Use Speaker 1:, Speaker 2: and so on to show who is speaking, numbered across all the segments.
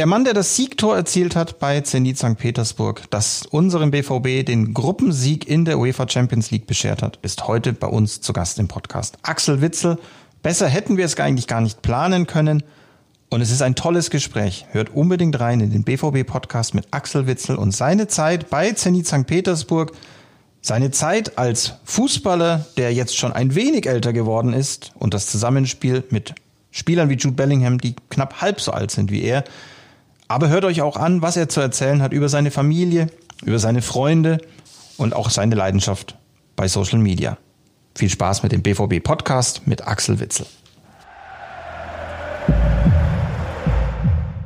Speaker 1: Der Mann, der das Siegtor erzielt hat bei Zenit St. Petersburg, das unserem BVB den Gruppensieg in der UEFA Champions League beschert hat, ist heute bei uns zu Gast im Podcast. Axel Witzel. Besser hätten wir es eigentlich gar nicht planen können. Und es ist ein tolles Gespräch. Hört unbedingt rein in den BVB-Podcast mit Axel Witzel und seine Zeit bei Zenit St. Petersburg. Seine Zeit als Fußballer, der jetzt schon ein wenig älter geworden ist und das Zusammenspiel mit Spielern wie Jude Bellingham, die knapp halb so alt sind wie er. Aber hört euch auch an, was er zu erzählen hat über seine Familie, über seine Freunde und auch seine Leidenschaft bei Social Media. Viel Spaß mit dem BVB Podcast mit Axel Witzel.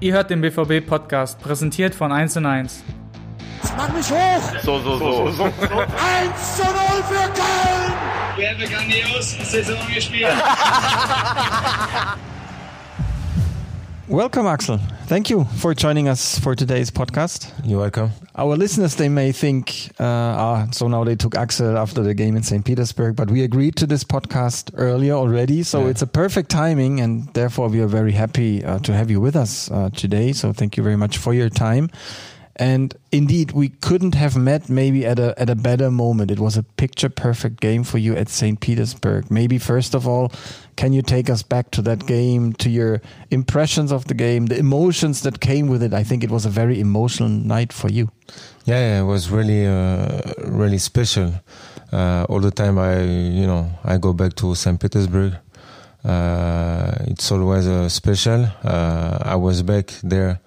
Speaker 2: Ihr hört den BVB Podcast, präsentiert von 1 und 1.
Speaker 3: Mach mich hoch!
Speaker 4: So, so, so. so. 1
Speaker 3: zu 0 für Köln!
Speaker 5: Wir haben eine grandiose Saison gespielt.
Speaker 1: Welcome, Axel. Thank you for joining us for today's podcast.
Speaker 4: You're welcome.
Speaker 1: Our listeners, they may think, uh, ah, so now they took Axel after the game in St. Petersburg, but we agreed to this podcast earlier already, so
Speaker 4: Yeah.
Speaker 1: it's a perfect timing, and therefore we are very happy uh, to have you with us uh, today. So thank you very much for your time. And indeed, we couldn't have met maybe at a at a better moment. It was a picture perfect game for you at St. Petersburg. Maybe first of all, can you take us back to that game, to your impressions of the game, the emotions that came with it? I think it was a very emotional night for you.
Speaker 4: Yeah, it was really, uh, really special. Uh, all the time, I, you know, I go back to St. Petersburg. Uh, it's always uh, special. Uh, I was back there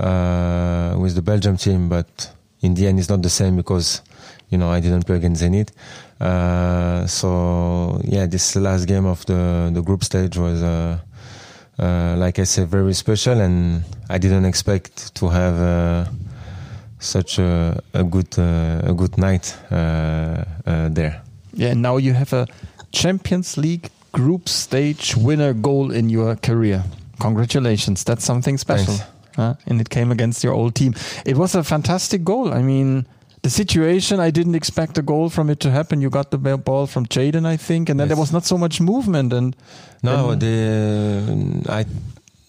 Speaker 4: uh, with the Belgium team, but in the end, it's not the same because, you know, I didn't play against Zenit. Uh, so yeah, this last game of the the group stage was. Uh, uh, like I said, very special, and I didn't expect to have uh, such a, a good uh, a good night uh, uh, there.
Speaker 1: Yeah, and now you have a Champions League group stage winner goal in your career. Congratulations. That's something special.
Speaker 4: Thanks.
Speaker 1: Huh? And it came against your old team. It was a fantastic goal. I mean, the situation, I didn't expect a goal from it to happen. You got the ball from Jadon, I think, and then there was not so much movement. And
Speaker 4: No,
Speaker 1: And-
Speaker 4: the I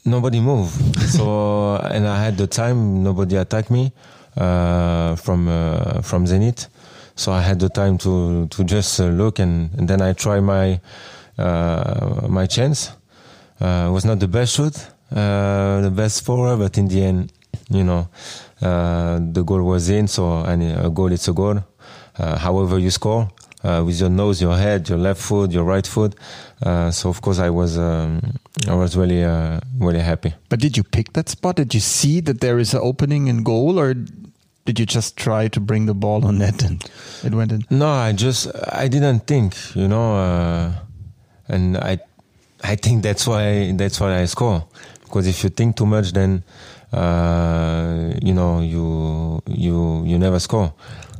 Speaker 4: nobody moved. so and I had the time. Nobody attacked me uh, from uh, from Zenit. So I had the time to to just uh, look and, and then I try my uh, my chance. Uh, it was not the best shoot, uh, the best scorer, but in the end, you know, uh, the goal was in. So and a goal is a goal. Uh, however you score, uh, with your nose, your head, your left foot, your right foot. Uh, so of course I was um, I was really uh, really happy.
Speaker 1: but did you pick that spot? Did you see that there is an opening in goal, or did you just try to bring the ball on net and it went in?
Speaker 4: No, I just I didn't think, you know, uh, and I I think that's why that's why I score because if you think too much, then uh, you know you you you never score.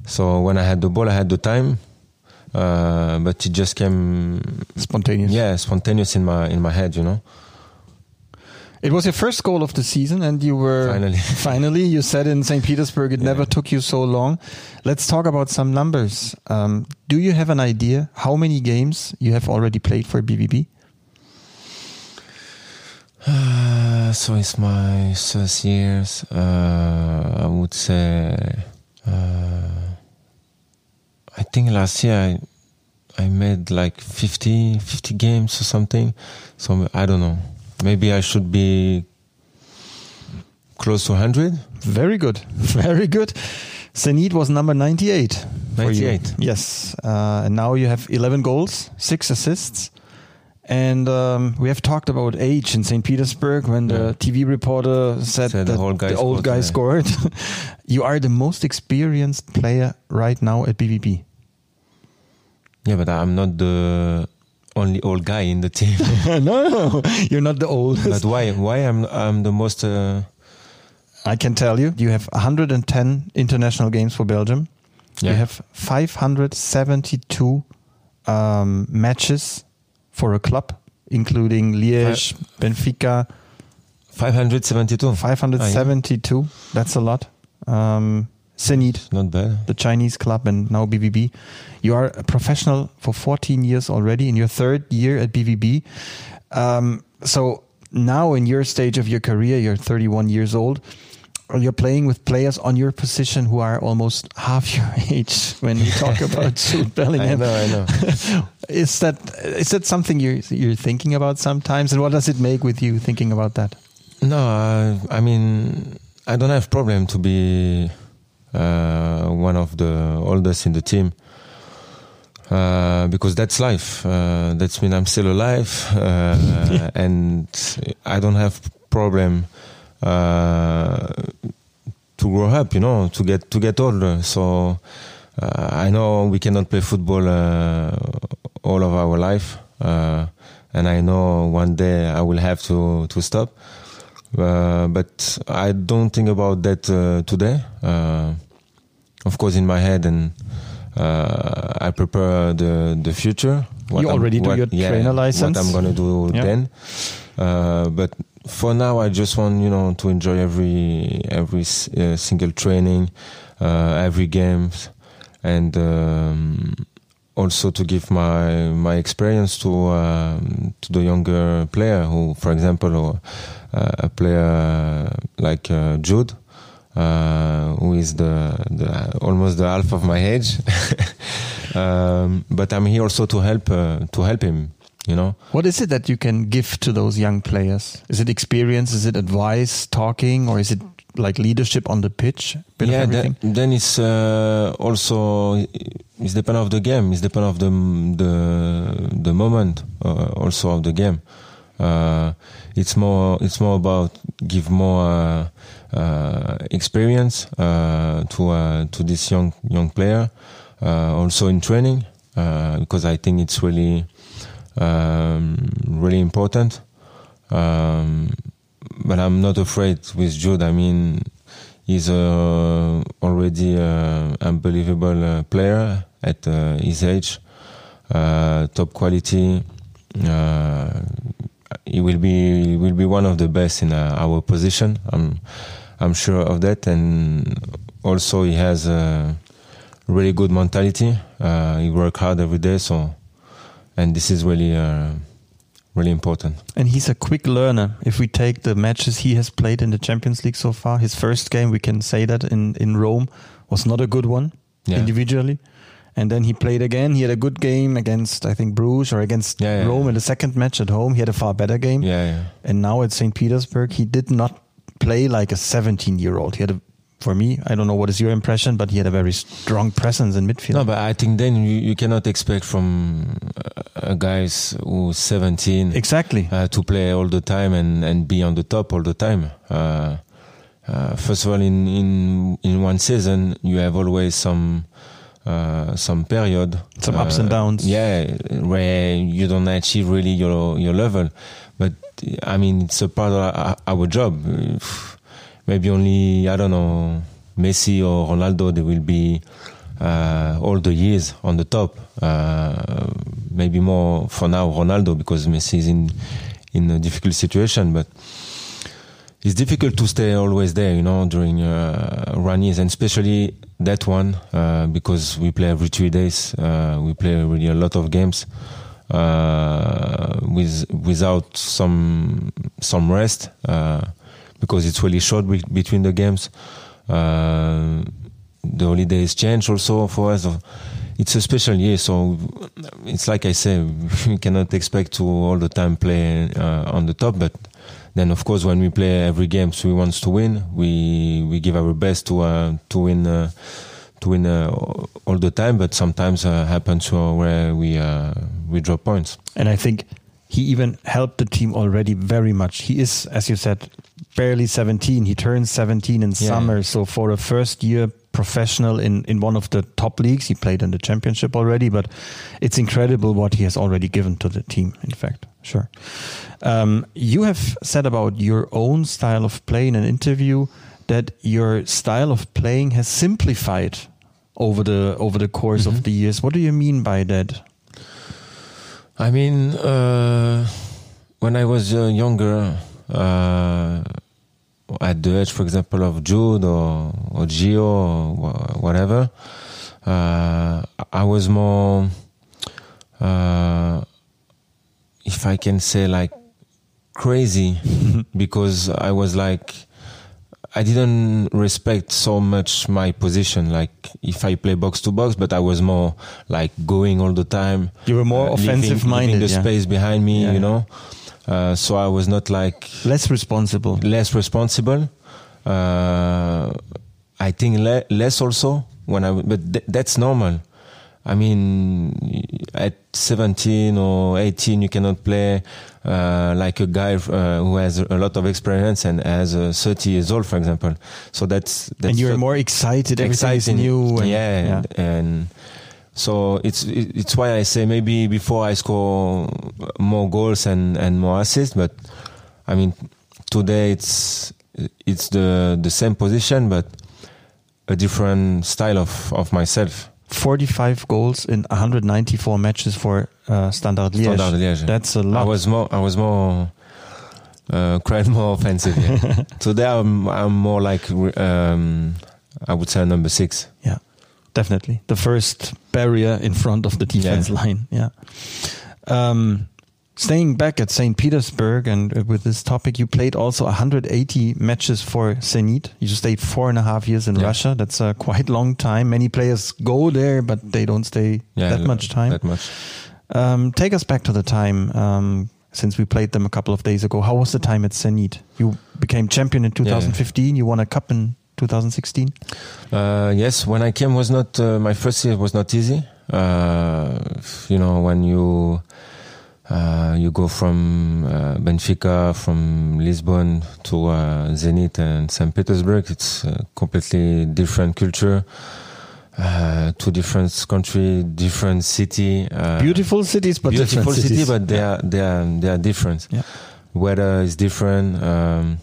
Speaker 4: So when I had the ball, I had the time, uh, but it just came
Speaker 1: Spontaneous.
Speaker 4: yeah spontaneous in my in my head, you know.
Speaker 1: It was your first goal of the season, and you were
Speaker 4: Finally.
Speaker 1: finally. You said in St. Petersburg, it
Speaker 4: Yeah.
Speaker 1: never took you so long. Let's talk about some numbers. Um, do you have an idea how many games you have already played for BVB?
Speaker 4: Uh, so it's my first years. Uh, I would say. Uh, I think last year I, I made like 50, 50 games or something. So I don't know. Maybe I should be close to 100.
Speaker 1: Very good, very good. Zenit was number 98.
Speaker 4: 98.
Speaker 1: Yes, uh, and now you have eleven goals, six assists. And um, we have talked about age in St. Petersburg when the TV reporter said,
Speaker 4: Said the
Speaker 1: that
Speaker 4: old guy
Speaker 1: the old
Speaker 4: scored,
Speaker 1: guy scored. you are the most experienced player right now at BVB.
Speaker 4: Yeah, but I'm not the only old guy in the team.
Speaker 1: no, no, you're not the oldest.
Speaker 4: but why? Why I'm I'm the most? Uh,
Speaker 1: I can tell you, you have 110 international games for Belgium. You have 572 um, matches for a club, including Liège, Benfica.
Speaker 4: 572.
Speaker 1: 572. That's a lot. Um, Zenit,
Speaker 4: Not bad.
Speaker 1: the Chinese club, and now BVB. You are a professional for 14 years already in your third year at BVB. Um, so now in your stage of your career, you're 31 years old. You're playing with players on your position who are almost half your age. When you talk about Jude Bellingham,
Speaker 4: I know, I know.
Speaker 1: is that is that something you're you're thinking about sometimes? And what does it make with you thinking about that?
Speaker 4: No, uh, I mean, I don't have problem to be uh, one of the oldest in the team uh, because that's life. Uh, that's mean I'm still alive, uh, and I don't have problem to grow up. You know, to get to get older. So uh, I know we cannot play football uh, all of our life, uh, and I know one day I will have to to stop. Uh, but I don't think about that uh, today. Uh, of course, in my head, and uh, I prepare the the future.
Speaker 1: You
Speaker 4: I'm-
Speaker 1: already do your trainer license?
Speaker 4: What I'm gonna do
Speaker 1: Yeah.
Speaker 4: then. Uh, but for now, I just want you know to enjoy every every uh, single training, uh, every games, and um, also to give my my experience to um, to the younger player who, for example, or, uh, a player like uh, Jude. Uh, who is the, the almost the half of my age, um, but I'm here also to help uh, to help him. You know,
Speaker 1: What is it that you can give to those young players? Is it experience? Is it advice, talking, or is it like leadership on the pitch? Bit of
Speaker 4: yeah.
Speaker 1: everything.
Speaker 4: Then, then it's uh, also it's depend of the game. It's depend of the the the moment uh, also of the game. Uh, it's more it's more about give more uh, uh, experience uh, to uh, to this young young player. Uh, also in training uh, because I think it's really um, really important. Um, but I'm not afraid with Jude. I mean, he's uh, already an unbelievable uh, player at uh, his age, uh, top quality. Uh, he will be will be one of the best in uh, our position. I'm I'm sure of that, and also he has a really good mentality. Uh, he work hard every day, so and this is really uh, really important.
Speaker 1: And he's a quick learner. If we take the matches he has played in the Champions League so far, his first game, we can say that in, in Rome was not a good one
Speaker 4: Yeah.
Speaker 1: individually. And then he played again. He had a good game against, I think, Bruges or against
Speaker 4: Yeah, yeah,
Speaker 1: Rome in the second match at home. He had a far better game.
Speaker 4: Yeah, yeah.
Speaker 1: And now at St. Petersburg, he did not play like a 17 year old. He had a, for me, I don't know what is your impression, but he had a very strong presence in midfield.
Speaker 4: No, but I think then you, you cannot expect from uh, guys who's 17
Speaker 1: exactly.
Speaker 4: uh, to play all the time and, and be on the top all the time. Uh, uh, first of all, in, in in one season, you have always some uh, some period,
Speaker 1: Some ups and downs.
Speaker 4: Yeah, where you don't achieve really your your level. But I mean, it's a part of our, our job. Maybe only I don't know Messi or Ronaldo. They will be all the years on the top. Uh, maybe more for now Ronaldo because Messi is in in a difficult situation, but it's difficult to stay always there, you know, during uh, run years, and especially that one uh, because we play every three days. Uh, we play really a lot of games uh, with without some some rest uh, because it's really short be- between the games. The holidays change also for us. It's a special year, so it's like I say, we cannot expect to all the time play uh, on the top, but then of course when we play every game so we want to win we we give our best to uh, to win uh, to win uh, all the time but sometimes uh, happens where we uh, we drop points
Speaker 1: And I think he even helped the team already very much. He is, as you said, barely 17. He turns 17 in
Speaker 4: Yeah.
Speaker 1: summer. So for a first year professional in, in one of the top leagues, he played in the championship already, but it's incredible what he has already given to the team, in fact. Sure. Um, you have said about your own style of play in an interview that your style of playing has simplified over the over the course of the years. What do you mean by that?
Speaker 4: I mean, uh, when I was uh, younger, uh, at the age, for example, of Jude or, or Gio or whatever, uh, I was more, uh, if I can say, like crazy because I was like, I didn't respect so much my position. Like if I play box to box, but I was more like going all the time.
Speaker 1: You were more
Speaker 4: uh, leaving-
Speaker 1: offensive minded.
Speaker 4: leaving the
Speaker 1: yeah.
Speaker 4: space behind me,
Speaker 1: Yeah,
Speaker 4: you
Speaker 1: yeah.
Speaker 4: Uh, so I was not like
Speaker 1: Less responsible.
Speaker 4: less responsible. Uh, I think le- less also when I, but th- that's normal. I mean, at 17 or 18, you cannot play uh, like a guy uh, who has a lot of experience and has uh, 30 years old, for example. So that's, that's
Speaker 1: and you're more excited.
Speaker 4: Exciting.
Speaker 1: new. And,
Speaker 4: yeah, and, and so it's it's why I say maybe before I score more goals and and more assists, but I mean today it's it's the the same position but a different style of of myself.
Speaker 1: 45 goals in 194 matches for uh, Standard Liège.
Speaker 4: Standard Liège.
Speaker 1: That's a lot.
Speaker 4: I was more I was more uh, quite more offensive. Yeah. today I'm I'm more like um, I would say number six.
Speaker 1: yeah, definitely. The first barrier in front of the defense
Speaker 4: Yeah.
Speaker 1: line. Yeah. Um, staying back at St. Petersburg and uh, with this topic, you played also 180 matches for Zenit. You stayed four and a half years in
Speaker 4: Yeah.
Speaker 1: Russia. That's a quite long time. Many players go there, but they don't stay
Speaker 4: Yeah,
Speaker 1: that much time.
Speaker 4: That much.
Speaker 1: Um, take us back to the time um, since we played them a couple of days ago. How was the time at Zenit? You became champion in 2015. You won a cup in 2016.
Speaker 4: Uh, yes, when I came was not uh, my first year was not easy. Uh, you know when you uh, you go from uh, Benfica, from Lisbon to uh, Zenit and St. Petersburg, it's a completely different culture. Uh, two different country, different city. Uh,
Speaker 1: Beautiful cities, but
Speaker 4: beautiful
Speaker 1: different
Speaker 4: city,
Speaker 1: cities.
Speaker 4: but they are they are they are different.
Speaker 1: Yeah.
Speaker 4: Weather is different. Um,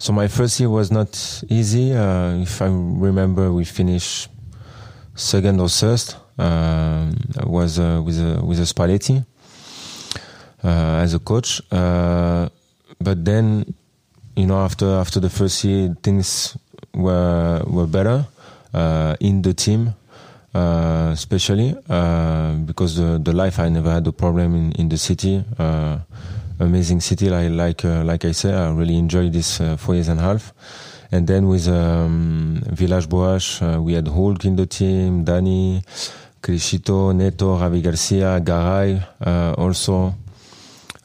Speaker 4: so my first year was not easy. Uh, if I remember, we finished second or third. I was uh, with a, with a Spalletti uh, as a coach. Uh, but then, you know, after after the first year, things were were better uh, in the team, uh, especially uh, because the the life I never had a problem in in the city. Uh, amazing city, like like uh, like I said, I really enjoyed this uh, four years and a half. And then with um, Villas-Boas, uh, we had Hulk in the team, Danny, Criscito, Neto, Javi Garcia, Garay uh, also.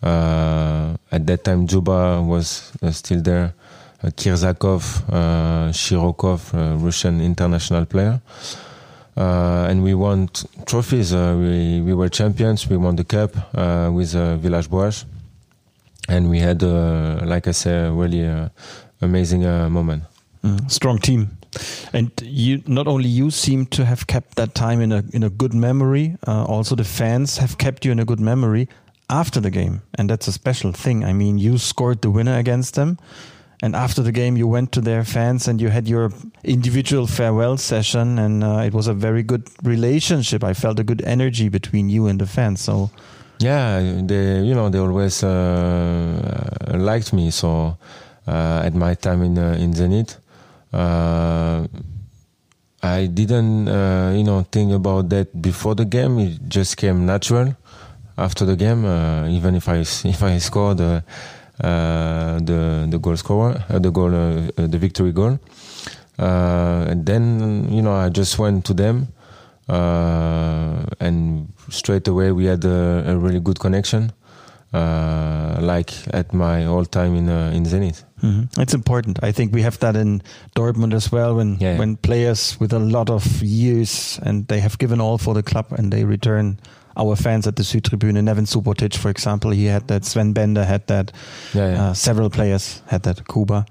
Speaker 4: Uh, at that time, Juba was uh, still there. Kerzhakov, Shirokov, Russian international player. Uh, and we won trophies. Uh, we, we were champions. We won the cup uh, with Villas-Boas. And we had, uh, like I said, really uh, amazing uh, moment.
Speaker 1: Mm, strong team. And you, not only you seem to have kept that time in a in a good memory. Also, the fans have kept you in a good memory after the game, and that's a special thing. I mean, you scored the winner against them, and after the game, you went to their fans and you had your individual farewell session, and uh, it was a very good relationship. I felt a good energy between you and the fans. So,
Speaker 4: Yeah, they you know they always uh, liked me. So uh, at my time in uh, in Zenit, uh, I didn't uh, you know think about that before the game. It just came natural after the game. Uh, even if I if I scored uh, uh, the the goal scorer, uh, the goal, uh, uh, the victory goal, uh, and then you know I just went to them uh, and straight away we had a, a really good connection, uh, like at my old time in uh, in Zenit.
Speaker 1: Mhm. It's important. I think we have that in Dortmund as well. When
Speaker 4: Yeah, yeah.
Speaker 1: when players with a lot of years and they have given all for the club and they return. Our fans at the Südtribüne, Neven Subotic, for example, he had that. Sven Bender had that.
Speaker 4: Yeah, yeah.
Speaker 1: Uh, several players had that. Kuba.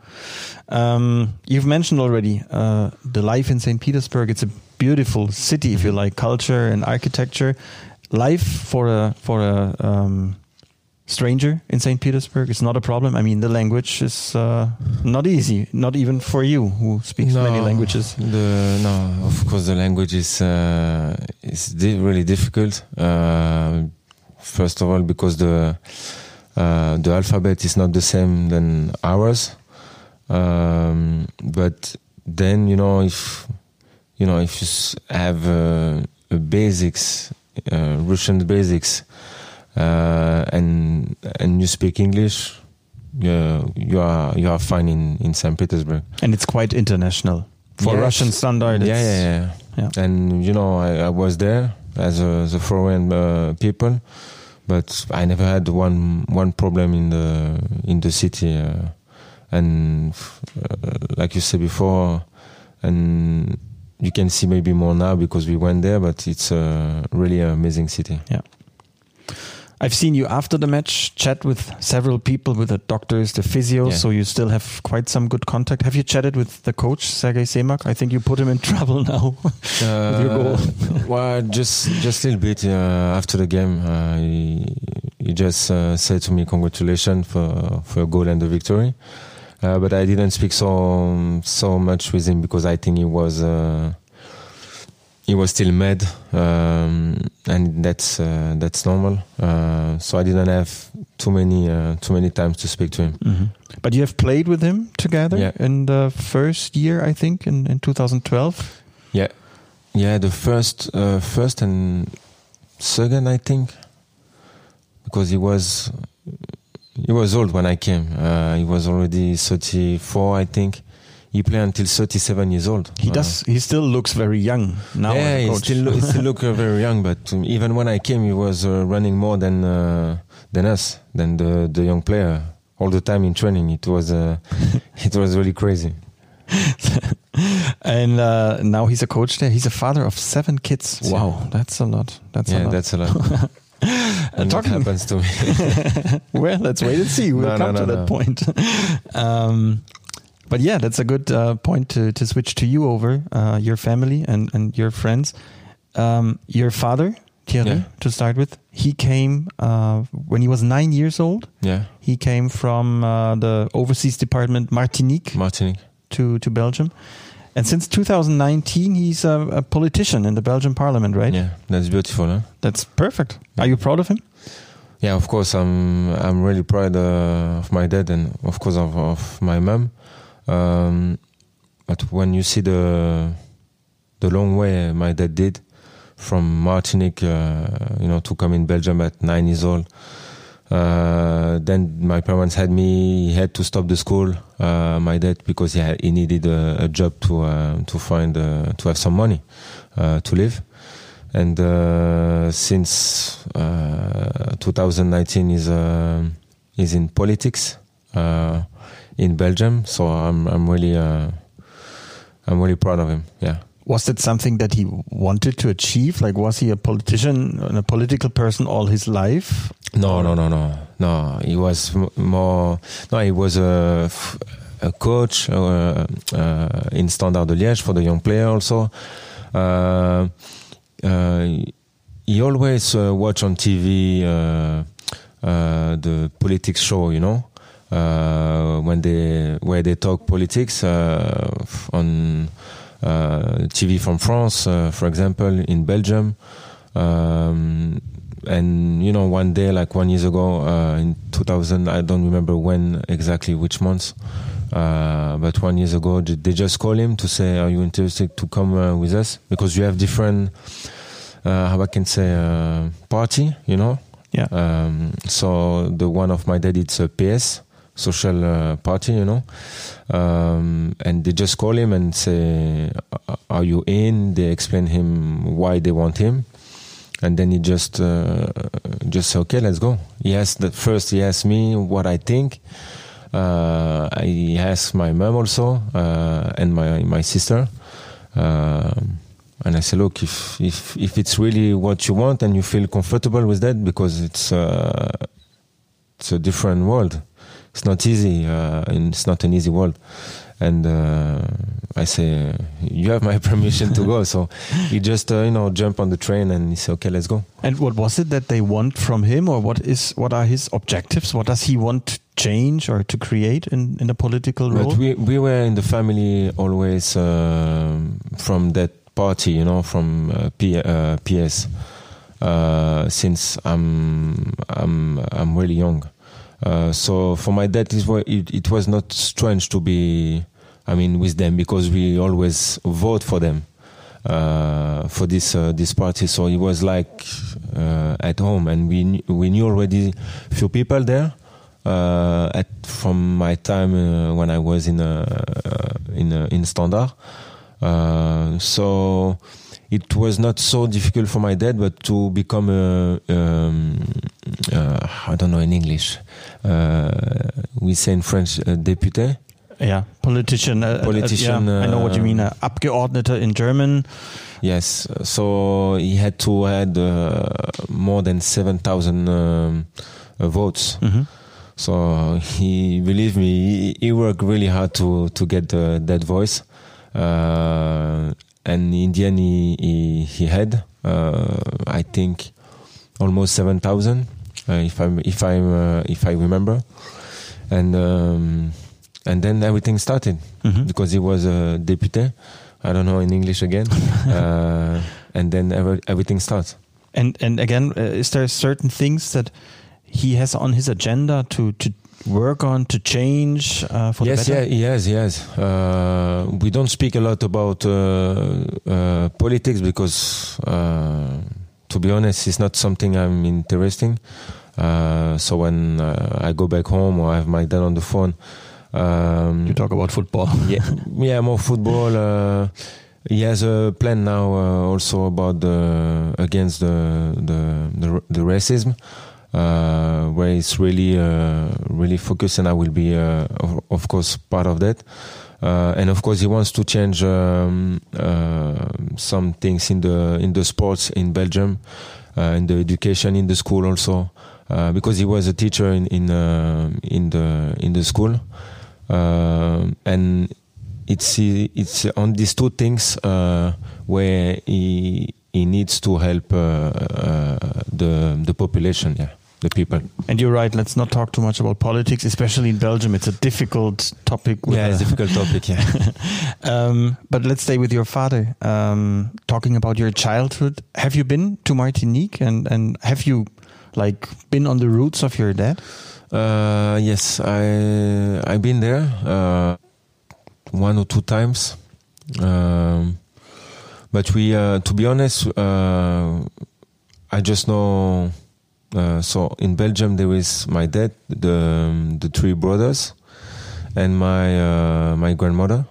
Speaker 1: Um, you've mentioned already uh, the life in St. Petersburg. It's a beautiful city, if you like culture and architecture. Life for a for a um, stranger in St. Petersburg is not a problem. I mean, the language is uh, not easy, not even for you who speaks many languages.
Speaker 4: The no, of course the language is uh, is di- really difficult. Uh, first of all, because the uh, the alphabet is not the same than ours. Um, but then you know if you know if you have uh, a basics uh, Russian basics uh, and and you speak English, uh, you are you are fine in in St. Petersburg.
Speaker 1: And it's quite international for
Speaker 4: Yeah,
Speaker 1: Russian standard.
Speaker 4: Yeah, yeah, yeah,
Speaker 1: yeah.
Speaker 4: And you know, I, I was there as a, the foreign uh, people, but I never had one one problem in the in the city. Uh, and uh, like you said before, and you can see maybe more now because we went there. But it's a really amazing city.
Speaker 1: Yeah. I've seen you after the match chat with several people, with the doctors, the physio,
Speaker 4: Yeah.
Speaker 1: so you still have quite some good contact. Have you chatted with the coach, Sergei Semak? I think you put him in trouble now goal.
Speaker 4: well, just just a little bit uh, after the game, uh, he, he just uh, said to me, "Congratulations for for your goal and the victory." Uh, but I didn't speak so so much with him because I think he was uh, he was still mad, um, and that's uh, that's normal. Uh, so I didn't have too many uh, too many times to speak to him.
Speaker 1: Mhm. But you have played with him together
Speaker 4: Yeah.
Speaker 1: in the first year, I think, in, in 2012.
Speaker 4: Yeah, yeah. The first, uh, first and second, I think, because he was he was old when I came. Uh, he was already thirty four, I think. He played until thirty seven years old.
Speaker 1: He
Speaker 4: Uh,
Speaker 1: does. He still looks very young now.
Speaker 4: yeah, he still, he still look uh, very young. But um, even when I came, he was uh, running more than uh, than us, than the the young player. All the time in training, it was uh, it was really crazy.
Speaker 1: and uh, now he's a coach there. He's a father of seven kids. Wow, that's a lot. That's a
Speaker 4: yeah,
Speaker 1: lot.
Speaker 4: that's a lot. and what
Speaker 1: talking-
Speaker 4: happens to me?
Speaker 1: well, let's wait and see. We'll
Speaker 4: No,
Speaker 1: come
Speaker 4: no,
Speaker 1: to
Speaker 4: no,
Speaker 1: that point. um, but yeah, that's a good uh, point to, to switch to you over uh, your family and, and your friends. Um, your father, Thierry,
Speaker 4: Yeah.
Speaker 1: to start with, he came uh, when he was nine years old.
Speaker 4: yeah,
Speaker 1: He came from uh, the overseas department Martinique
Speaker 4: Martinique.
Speaker 1: to, to Belgium. And since 2019, he's a, a politician in the Belgian parliament, right?
Speaker 4: Yeah, that's beautiful, huh?
Speaker 1: That's perfect. Are you proud of him?
Speaker 4: Yeah, of course, I'm I'm really proud uh, of my dad and of course of, of my mom. Um, but when you see the the long way my dad did from Martinique, uh, you know, to come in Belgium at nine years old. Uh, then my parents had me. He had to stop the school. Uh, my dad because he had, he needed a, a job to uh, to find uh, to have some money uh, to live. And since uh, 2019 is is in politics in Belgium. So I'm I'm really I'm really proud of him. Yeah.
Speaker 1: Was that something that he wanted to achieve? Like, was he a politician and a political person all his life?
Speaker 4: No, no, no, no, no. He was more. No, he was a, a coach uh, uh, in Standard de Liège for the young player also. Uh, uh, he always uh, watch on TV uh, the politics show, you know, when they where they talk politics on TV from France, uh, for example, in Belgium. Um, and you know, one day, like one years ago, uh, in 2000, I don't remember when exactly, which month, uh, but one years ago, they just call him to say, "Are you interested to come uh, with us?" Because you have different, uh, how I can say, uh, party, you know.
Speaker 1: Yeah.
Speaker 4: Um, so the one of my dad, it's a PS, social uh, party, you know. Um, and they just call him and say, "Are you in?" They explain him why they want him, and then he just uh, just say, "Okay, let's go." He asked the first. He asked me what I think. Uh, I asked my mom also uh, and my my sister. Um, and I say, look, if, if if it's really what you want and you feel comfortable with that, because it's uh, it's a different world. It's not easy. Uh, and it's not an easy world. And uh, I say, you have my permission to go. So he just uh, you know jump on the train and he said, okay, let's go.
Speaker 1: And what was it that they want from him, or what is what are his objectives? What does he want to change or to create in in a political role?
Speaker 4: But we we were in the family always um from that party, you know, from uh, P, uh, PS. Uh, since I'm I'm I'm really young, uh, so for my dad, it, it it was not strange to be, I mean, with them because we always vote for them uh, for this uh, this party. So it was like uh, at home, and we we knew already few people there uh, at from my time uh, when I was in in in Standard. So it was not so difficult for my dad, but to become a um, I don't know in English. Uh, we say in French, a député.
Speaker 1: Yeah, politician. Uh, uh,
Speaker 4: Politician,
Speaker 1: yeah, I know what you
Speaker 4: uh,
Speaker 1: mean. Uh, Abgeordneter in German.
Speaker 4: Yes, so he had to had uh, more than seven thousand um, uh, votes.
Speaker 1: Mhm.
Speaker 4: So he, believe me, he, he worked really hard to to get the, that voice, uh, and in the end he he, he had, uh, I think, almost seven thousand, uh, if I if I uh, if I remember, and um, and then everything started
Speaker 1: Mhm.
Speaker 4: because he was a député. I don't know in English again, uh, and then every, everything starts.
Speaker 1: And and again, uh, is there certain things that he has on his agenda to to work on to change uh, for
Speaker 4: yes,
Speaker 1: the
Speaker 4: yeah,
Speaker 1: better?
Speaker 4: yes, yes. Uh, we don't speak a lot about uh, uh, politics because, uh, to be honest, it's not something I'm interested. Uh, so when uh, I go back home or I have my dad on the phone, um,
Speaker 1: You talk about football.
Speaker 4: yeah, yeah, more football. Uh, he has a plan now uh, also about the against the the the, the racism, uh, where it's really uh, really focused, and I will be uh, of, of course part of that. Uh, and of course, he wants to change um, uh, some things in the in the sports in Belgium, uh, in the education in the school also, uh, because he was a teacher in in uh, in the in the school. Um, and it's it's on these two things uh, where he he needs to help uh, uh, the the population, yeah, the people.
Speaker 1: And you're right. Let's not talk too much about politics, especially in Belgium. It's a difficult topic. with
Speaker 4: yeah, it's a
Speaker 1: a-
Speaker 4: difficult topic. Yeah,
Speaker 1: um, but let's stay with your father. Um, talking about your childhood, have you been to Martinique and and have you like been on the roots of your dad?
Speaker 4: uh, yes, I I've been there uh, one or two times, um, but we, uh, to be honest, uh, I just know. Uh, so in Belgium there is my dad, the the three brothers, and my uh, my grandmother.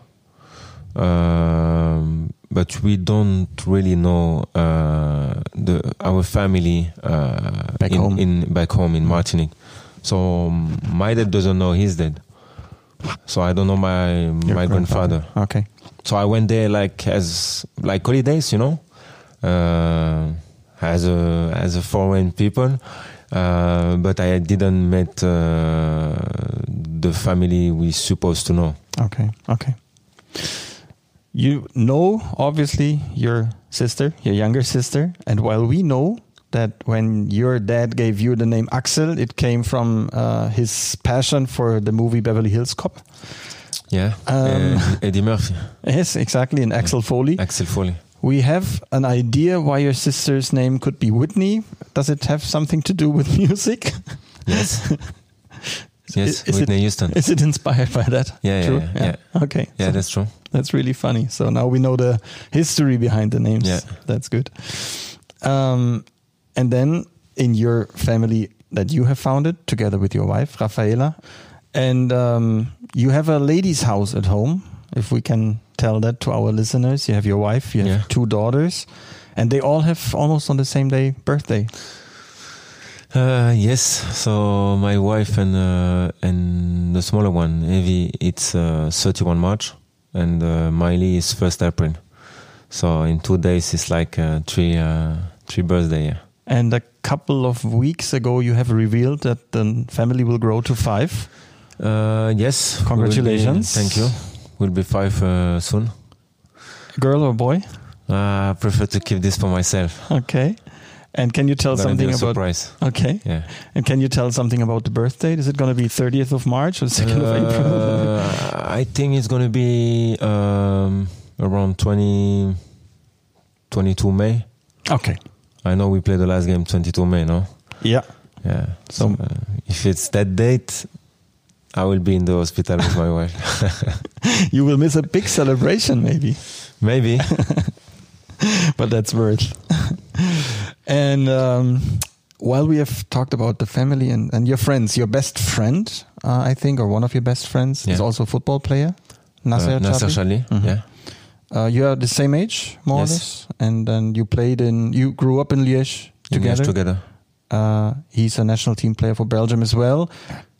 Speaker 4: Um, but we don't really know uh, the our family uh,
Speaker 1: Back
Speaker 4: in,
Speaker 1: home.
Speaker 4: in back home in Martinique. So um, my dad doesn't know his dad. So I don't know my
Speaker 1: Your
Speaker 4: my grandfather.
Speaker 1: Okay.
Speaker 4: So I went there like as like holidays, you know, uh, as a as a foreign people, uh, but I didn't met uh, the family we supposed to know.
Speaker 1: Okay. Okay. You know, obviously, your sister, your younger sister, and while we know that when your dad gave you the name Axel, it came from uh, his passion for the movie Beverly Hills Cop.
Speaker 4: Yeah,
Speaker 1: Um,
Speaker 4: Eddie Murphy,
Speaker 1: Yes, exactly, in Axel Foley.
Speaker 4: Axel Foley.
Speaker 1: We have an idea why your sister's name could be Whitney. Does it have something to do with music?
Speaker 4: Yes, yes,
Speaker 1: Is it-
Speaker 4: Whitney Houston.
Speaker 1: Is it inspired by that?
Speaker 4: Yeah, yeah,
Speaker 1: True?
Speaker 4: yeah,
Speaker 1: Okay.
Speaker 4: Yeah,
Speaker 1: so
Speaker 4: that's true.
Speaker 1: that's really funny. So now we know the history behind the names.
Speaker 4: Yeah.
Speaker 1: That's good. Um, and then in your family that you have founded together with your wife, Rafaela, and um, you have a ladies' house at home, if we can tell that to our listeners. You have your wife, you have
Speaker 4: Yeah.
Speaker 1: two daughters, and they all have almost on the same day birthday.
Speaker 4: Uh, yes. So my wife and uh, and the smaller one, Evie, it's uh, 31 March, and uh, Miley is first April. So in two days, it's like uh, three uh, three birthday. Yeah.
Speaker 1: And a couple of weeks ago, you have revealed that the family will grow to five.
Speaker 4: Uh, yes. will be-
Speaker 1: Congratulations.
Speaker 4: thank you. We'll be five uh, soon.
Speaker 1: Girl or boy?
Speaker 4: Uh, I prefer to keep this for myself.
Speaker 1: Okay. And can you tell something about?
Speaker 4: surprise.
Speaker 1: Okay.
Speaker 4: Yeah.
Speaker 1: And can you tell something about the birth date? Is it going to be 30th of March or 2nd of April?
Speaker 4: Uh, I think it's gonna be um, around 20, 22 May.
Speaker 1: Okay.
Speaker 4: I know we played the last game 22 May, no?
Speaker 1: Yeah.
Speaker 4: Yeah.
Speaker 1: So-
Speaker 4: So, uh, if it's that date, I will be in the hospital with my wife.
Speaker 1: You will miss a big celebration, maybe,
Speaker 4: Maybe.
Speaker 1: but that's worth. and um, while we have talked about the family and, and your friends, your best friend, uh, I think, or one of your best friends, is also a football player, Nasser
Speaker 4: Uh, Nasser
Speaker 1: Chadli.
Speaker 4: Chadli, yeah.
Speaker 1: Uh, you are the same age, more
Speaker 4: Yes.
Speaker 1: or less, and then you played in. You grew up in Liège
Speaker 4: In Liège
Speaker 1: together.
Speaker 4: together.
Speaker 1: Uh, he's a national team player for Belgium as well,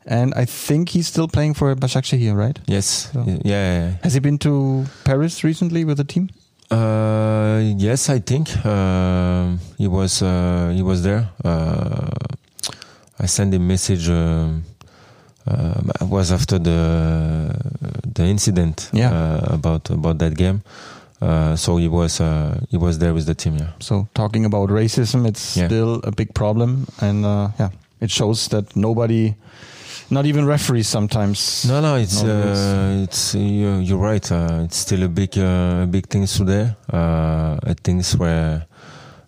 Speaker 1: and I think he's still playing for Başakşehir, here, right?
Speaker 4: Yes.
Speaker 1: So-
Speaker 4: Yeah, yeah, yeah.
Speaker 1: Has he been to Paris recently with the team?
Speaker 4: Uh, yes, I think uh, he was uh, he was there. Uh, I sent him message. Uh, uh, it was after the the incident
Speaker 1: Yeah.
Speaker 4: uh, about about that game. Uh, so he was uh, he was there with the team. Yeah.
Speaker 1: So talking about racism, it's
Speaker 4: Yeah.
Speaker 1: still a big problem, and uh, yeah, it shows that nobody, not even referees, sometimes.
Speaker 4: No, no, it's uh, it's you're, you're right. Uh, it's still a big uh, big things today. Uh, things where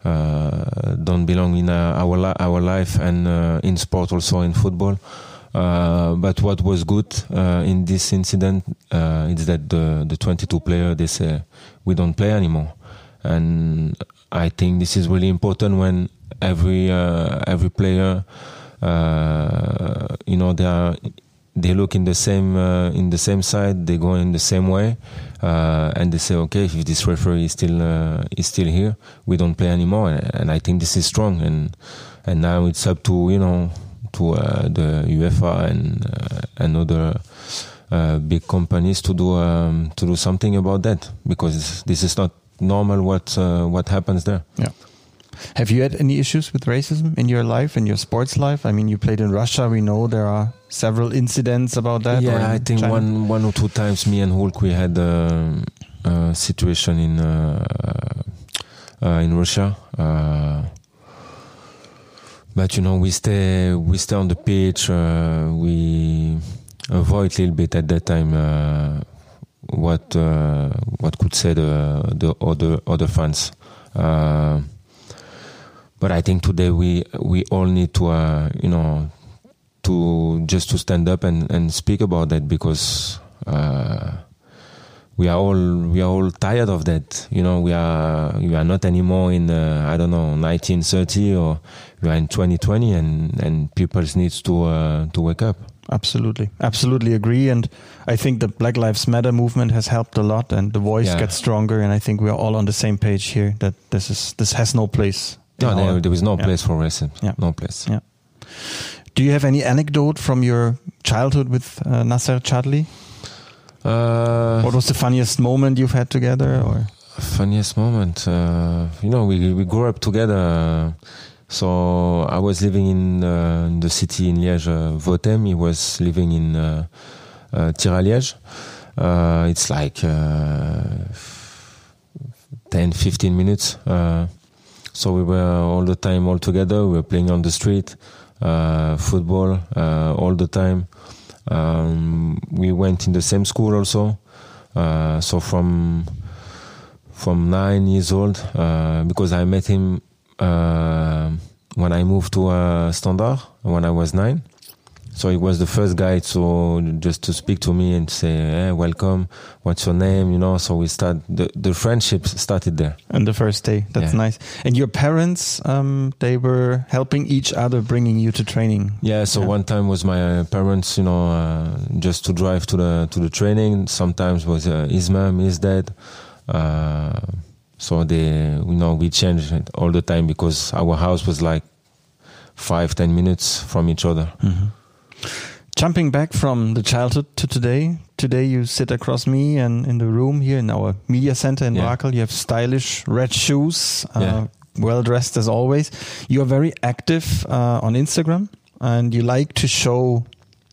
Speaker 4: uh, don't belong in uh, our li- our life and uh, in sport also in football. Uh, but what was good uh, in this incident uh, is that the the 22 player they say we don't play anymore, and I think this is really important when every uh, every player you know they are they look in the same uh, in the same side they go in the same way uh, and they say okay if this referee is still uh, is still here we don't play anymore. And, I think this is strong. And and now it's up to you know to uh, the UEFA and uh, and other uh, big companies to do um, to do something about that. Because this is not normal what uh, what happens there.
Speaker 1: Yeah. Have you had any issues with racism in your life, in your sports life? I mean, you played in Russia. We know there are several incidents about that.
Speaker 4: Yeah, I think
Speaker 1: China.
Speaker 4: one one or two times me and Hulk we had a, a situation in uh, uh, in Russia. Uh, but you know we stay we stay on the pitch. Uh, we avoid a little bit at that time uh, what uh, what could say the the other other fans. But I think today we we all need to uh, you know to just to stand up and, and speak about that because uh, we are all we are all tired of that. You know, we are we are not anymore in uh, I don't know 1930 or we are in 2020, and and people needs to uh, to wake up.
Speaker 1: Absolutely, absolutely agree. And I think the Black Lives Matter movement has helped a lot, and the voice
Speaker 4: Yeah.
Speaker 1: gets stronger. And I think we are all on the same page here that this is this has no place.
Speaker 4: No,
Speaker 1: our-
Speaker 4: there, was no
Speaker 1: yeah.
Speaker 4: place for racism.
Speaker 1: Yeah.
Speaker 4: No place.
Speaker 1: Yeah. Do you have any anecdote from your childhood with uh, Nasser Chadli?
Speaker 4: Uh,
Speaker 1: What was the funniest moment you've had together? Or
Speaker 4: funniest moment uh, you know we we grew up together so i was living in, uh, in the city in liège uh, Vottem he was living in uh, uh, Tir-à-Liège. uh, it's like uh, 10 15 minutes uh, so we were all the time all together we were playing on the street uh, football uh, all the time um, we went in the same school also uh, so from from nine years old uh, because I met him uh, when I moved to uh, Standard when I was nine. So he was the first guy to just to speak to me and say, hey, "Welcome, what's your name?" You know. So we start the the friendship started there.
Speaker 1: on the first day? That's
Speaker 4: Yeah.
Speaker 1: nice. And your parents, um, they were helping each other, bringing you to training.
Speaker 4: Yeah. So
Speaker 1: Yeah.
Speaker 4: one time was my parents, you know, uh, just to drive to the to the training. Sometimes was uh, his mom, his dad. Uh, so they, you know, we changed it all the time because our house was like five, ten minutes from each other.
Speaker 1: Jumping back from the childhood to today, today you sit across me and in the room here in our media center in
Speaker 4: Yeah.
Speaker 1: Brackel. You have stylish red shoes, uh,
Speaker 4: Yeah.
Speaker 1: well dressed as always. You are very active uh, on Instagram and you like to show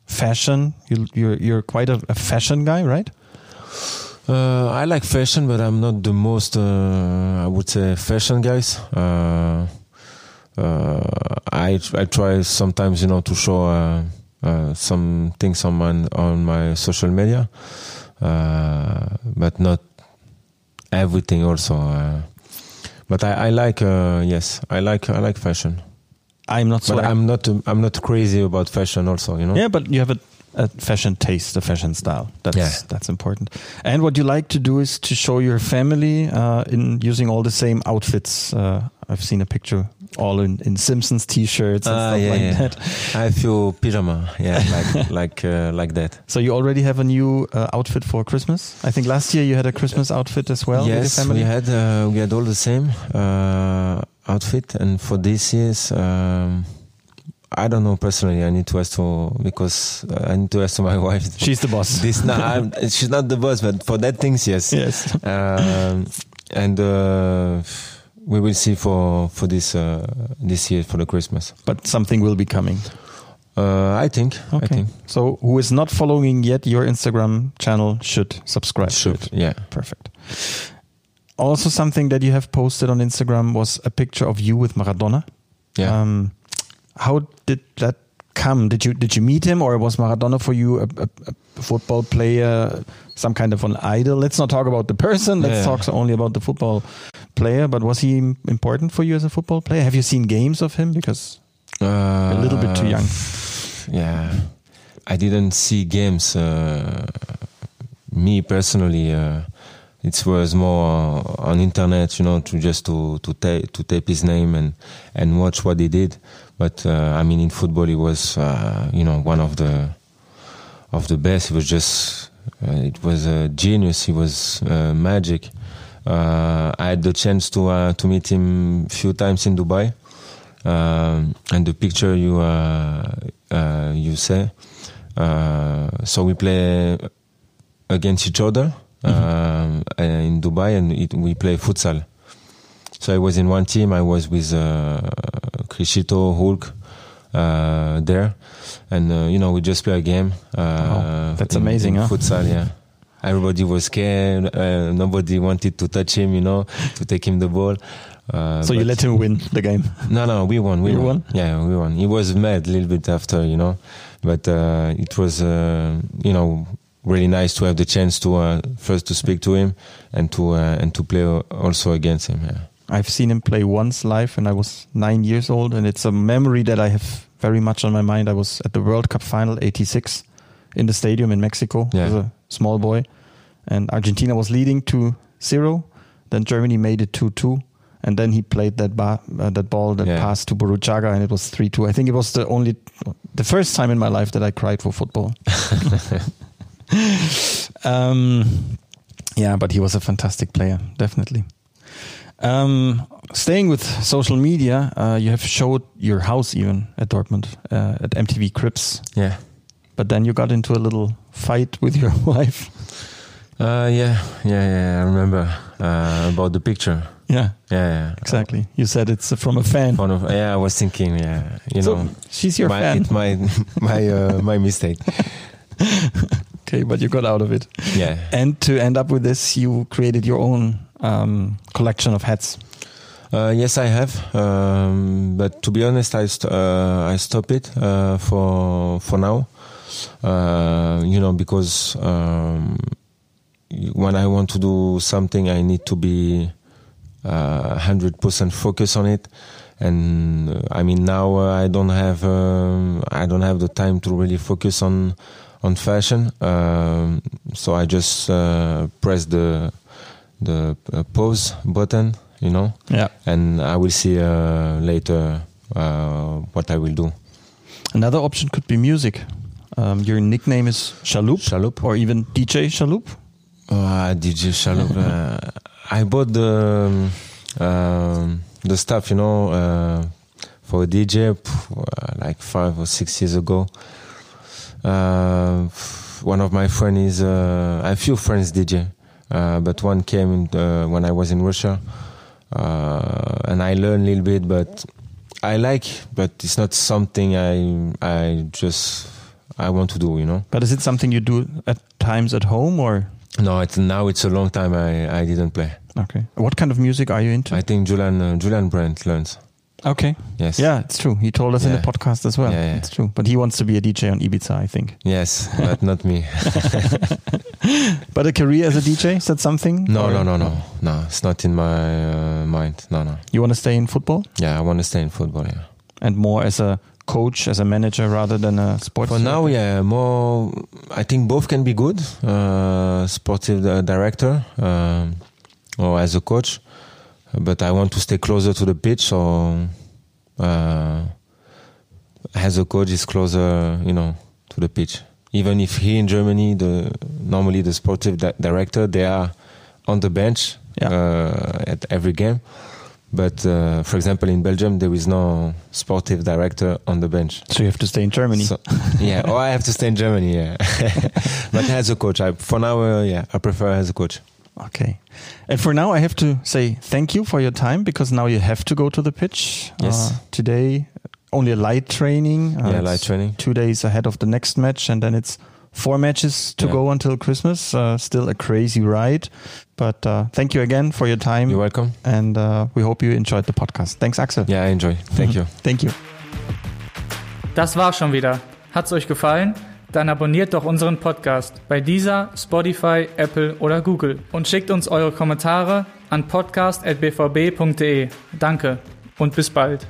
Speaker 1: fashion. You, you're you're quite a, a fashion guy, right?
Speaker 4: Uh, I like fashion, but I'm not the most, uh, I would say, fashion guys. Uh, uh, I I try sometimes, you know, to show uh, some things on my on my social media, uh, but not everything. Also, uh, but I, I like, uh, yes, I like I like fashion,
Speaker 1: I'm not so.
Speaker 4: but I'm not I'm not crazy about fashion. Also, you know.
Speaker 1: Yeah, but you have a, a fashion taste, a fashion style. That's
Speaker 4: Yeah.
Speaker 1: that's important. And what you like to do is to show your family uh, in using all the same outfits uh, I've seen a picture all in, in Simpsons t-shirts and
Speaker 4: Ah,
Speaker 1: stuff
Speaker 4: yeah,
Speaker 1: like
Speaker 4: yeah.
Speaker 1: that.
Speaker 4: I feel pyjama, yeah, like like uh, like that.
Speaker 1: So you already have a new uh, outfit for Christmas. I think last year you had a Christmas outfit as well with
Speaker 4: yes,
Speaker 1: family.
Speaker 4: we had uh, we had all the same uh, outfit, and for this year's, um, I don't know personally. I need to ask to because uh, I need to ask to my wife.
Speaker 1: She's the boss.
Speaker 4: This not, I'm, she's not the boss, but for that things, yes.
Speaker 1: yes.
Speaker 4: Um, and uh, we will see for for this uh, this year for the Christmas.
Speaker 1: But something will be coming.
Speaker 4: Uh, I think. I
Speaker 1: Okay.
Speaker 4: think
Speaker 1: So who is not following yet your Instagram channel should subscribe.
Speaker 4: should. Yeah.
Speaker 1: Perfect. Also, something that you have posted on Instagram was a picture of you with Maradona.
Speaker 4: Yeah.
Speaker 1: Um, how did that come? Did you did you meet him, or was Maradona for you a, a, a football player, some kind of an idol? Let's not talk about the person. Let's
Speaker 4: Yeah.
Speaker 1: talk only about the football player. But was he important for you as a football player? Have you seen games of him? Because
Speaker 4: Uh,
Speaker 1: a little bit too young.
Speaker 4: Yeah, I didn't see games. Uh, me personally, uh, it was more on internet, you know, to just to to tape to tape his name and and watch what he did. But uh, I mean, in football, he was uh, you know one of the of the best. He was just uh, it was a genius. He was uh, magic. Uh, I had the chance to uh, to meet him a few times in Dubai. Um, and the picture you uh, uh, you say. Uh, so we play against each other um, in Dubai, and it, we play futsal. So I was in one team. I was with uh, Hulk there, and uh, you know we just play a game. Uh,
Speaker 1: that's
Speaker 4: in-
Speaker 1: amazing,
Speaker 4: in
Speaker 1: huh?
Speaker 4: Futsal, yeah. Everybody was scared. Uh, nobody wanted to touch him, you know, to take him the ball. Uh,
Speaker 1: so you let him win the game.
Speaker 4: no, no, we won. We won.
Speaker 1: won?
Speaker 4: Yeah, we won. He was mad a little bit after, you know, but uh, it was, uh, you know, really nice to have the chance to uh, first to speak to him and to uh, and to play also against him. Yeah.
Speaker 1: I've seen him play once live when I was nine years old, and it's a memory that I have very much on my mind. I was at the World Cup final '86 in the stadium in Mexico
Speaker 4: Yeah.
Speaker 1: as a small boy, and Argentina was leading to zero. Then Germany made it two two, and then he played that uh, that ball that
Speaker 4: Yeah.
Speaker 1: passed to Burruchaga, and it was three two. I think it was the only, the first time in my life that I cried for football. um, yeah, but he was a fantastic player, definitely. Um, staying with social media, uh, you have showed your house even at Dortmund uh, at MTV Cribs,
Speaker 4: Yeah.
Speaker 1: but then you got into a little fight with your wife.
Speaker 4: Uh, yeah, yeah, yeah. I remember uh, about the picture.
Speaker 1: Yeah,
Speaker 4: Yeah, yeah.
Speaker 1: exactly. You said it's from a fan.
Speaker 4: One of, yeah, I was thinking, yeah, you
Speaker 1: so
Speaker 4: know,
Speaker 1: she's your
Speaker 4: my,
Speaker 1: fan.
Speaker 4: it, my my uh, my mistake.
Speaker 1: Okay, but you got out of it.
Speaker 4: Yeah.
Speaker 1: And to end up with this, you created your own um, collection of hats.
Speaker 4: Uh, yes, I have, um, but to be honest, I st- uh, I stop it uh, for for now. Uh, you know, because um, when I want to do something, I need to be hundred percent focused on it. And uh, I mean, now uh, I don't have um, I don't have the time to really focus on on fashion. Um, so I just uh, press the the uh, pause button, you know
Speaker 1: Yeah.
Speaker 4: and I will see uh, later uh, what I will do.
Speaker 1: Another option could be music. Um, your nickname is Shalup,
Speaker 4: Shalup.
Speaker 1: or even DJ Shalup.
Speaker 4: Uh, DJ Shalom. uh, I bought the um, um, the stuff, you know, uh, for a DJ uh, like five or six years ago. Uh, one of my friends is uh, I have few friends DJ, but one came uh, when I was in Russia, uh, and I learned a little bit, but I like, but it's not something I I just I want to do, you know.
Speaker 1: But is it something you do at times at home, or
Speaker 4: No, it's, now it's a long time I, I didn't play.
Speaker 1: okay? What kind of music are you into?
Speaker 4: I think Julian uh, Julian Brandt learns.
Speaker 1: Okay,
Speaker 4: Yes.
Speaker 1: yeah, it's true. He told us in the podcast as well.
Speaker 4: Yeah, yeah.
Speaker 1: It's true. But he wants to be a DJ on Ibiza, I think.
Speaker 4: Yes, but not me.
Speaker 1: But a career as a DJ is that something?
Speaker 4: No,
Speaker 1: Or-
Speaker 4: no, no, no, no. It's not in my uh, mind. No, no.
Speaker 1: You want to stay in football
Speaker 4: Yeah, I want to stay in football. Yeah.
Speaker 1: and more as a coach, as a manager, rather than a sports.
Speaker 4: For now, yeah, more. I think both can be good. Uh, sportive director um, or as a coach. But I want to stay closer to the pitch, so uh, as a coach is closer, you know, to the pitch. Even if here in Germany, the normally the sportive di- director they are on the bench
Speaker 1: Yeah.
Speaker 4: uh, at every game. But uh, for example, in Belgium, there is no sportive director on the bench.
Speaker 1: So you have to stay in Germany.
Speaker 4: So, yeah, or I have to stay in Germany. Yeah, but as a coach, I for now, uh, yeah, I prefer as a coach.
Speaker 1: Okay. And for now, I have to say thank you for your time because now you have to go to the pitch.
Speaker 4: Yes.
Speaker 1: Uh, today, only a light training. Uh,
Speaker 4: Yeah, light training.
Speaker 1: Two days ahead of the next match, and then it's four matches to
Speaker 4: Yeah.
Speaker 1: go until Christmas. Uh, still a crazy ride. But uh, thank you again for your time.
Speaker 4: You're welcome.
Speaker 1: And uh, we hope you enjoyed the podcast. Thanks, Axel.
Speaker 4: Yeah, I enjoy. Thank you.
Speaker 1: Thank you.
Speaker 2: Das war's schon wieder. Hat's euch gefallen? Dann abonniert doch unseren Podcast bei dieser, Spotify, Apple oder Google und schickt uns eure Kommentare an podcast.bvb.de. Danke und bis bald.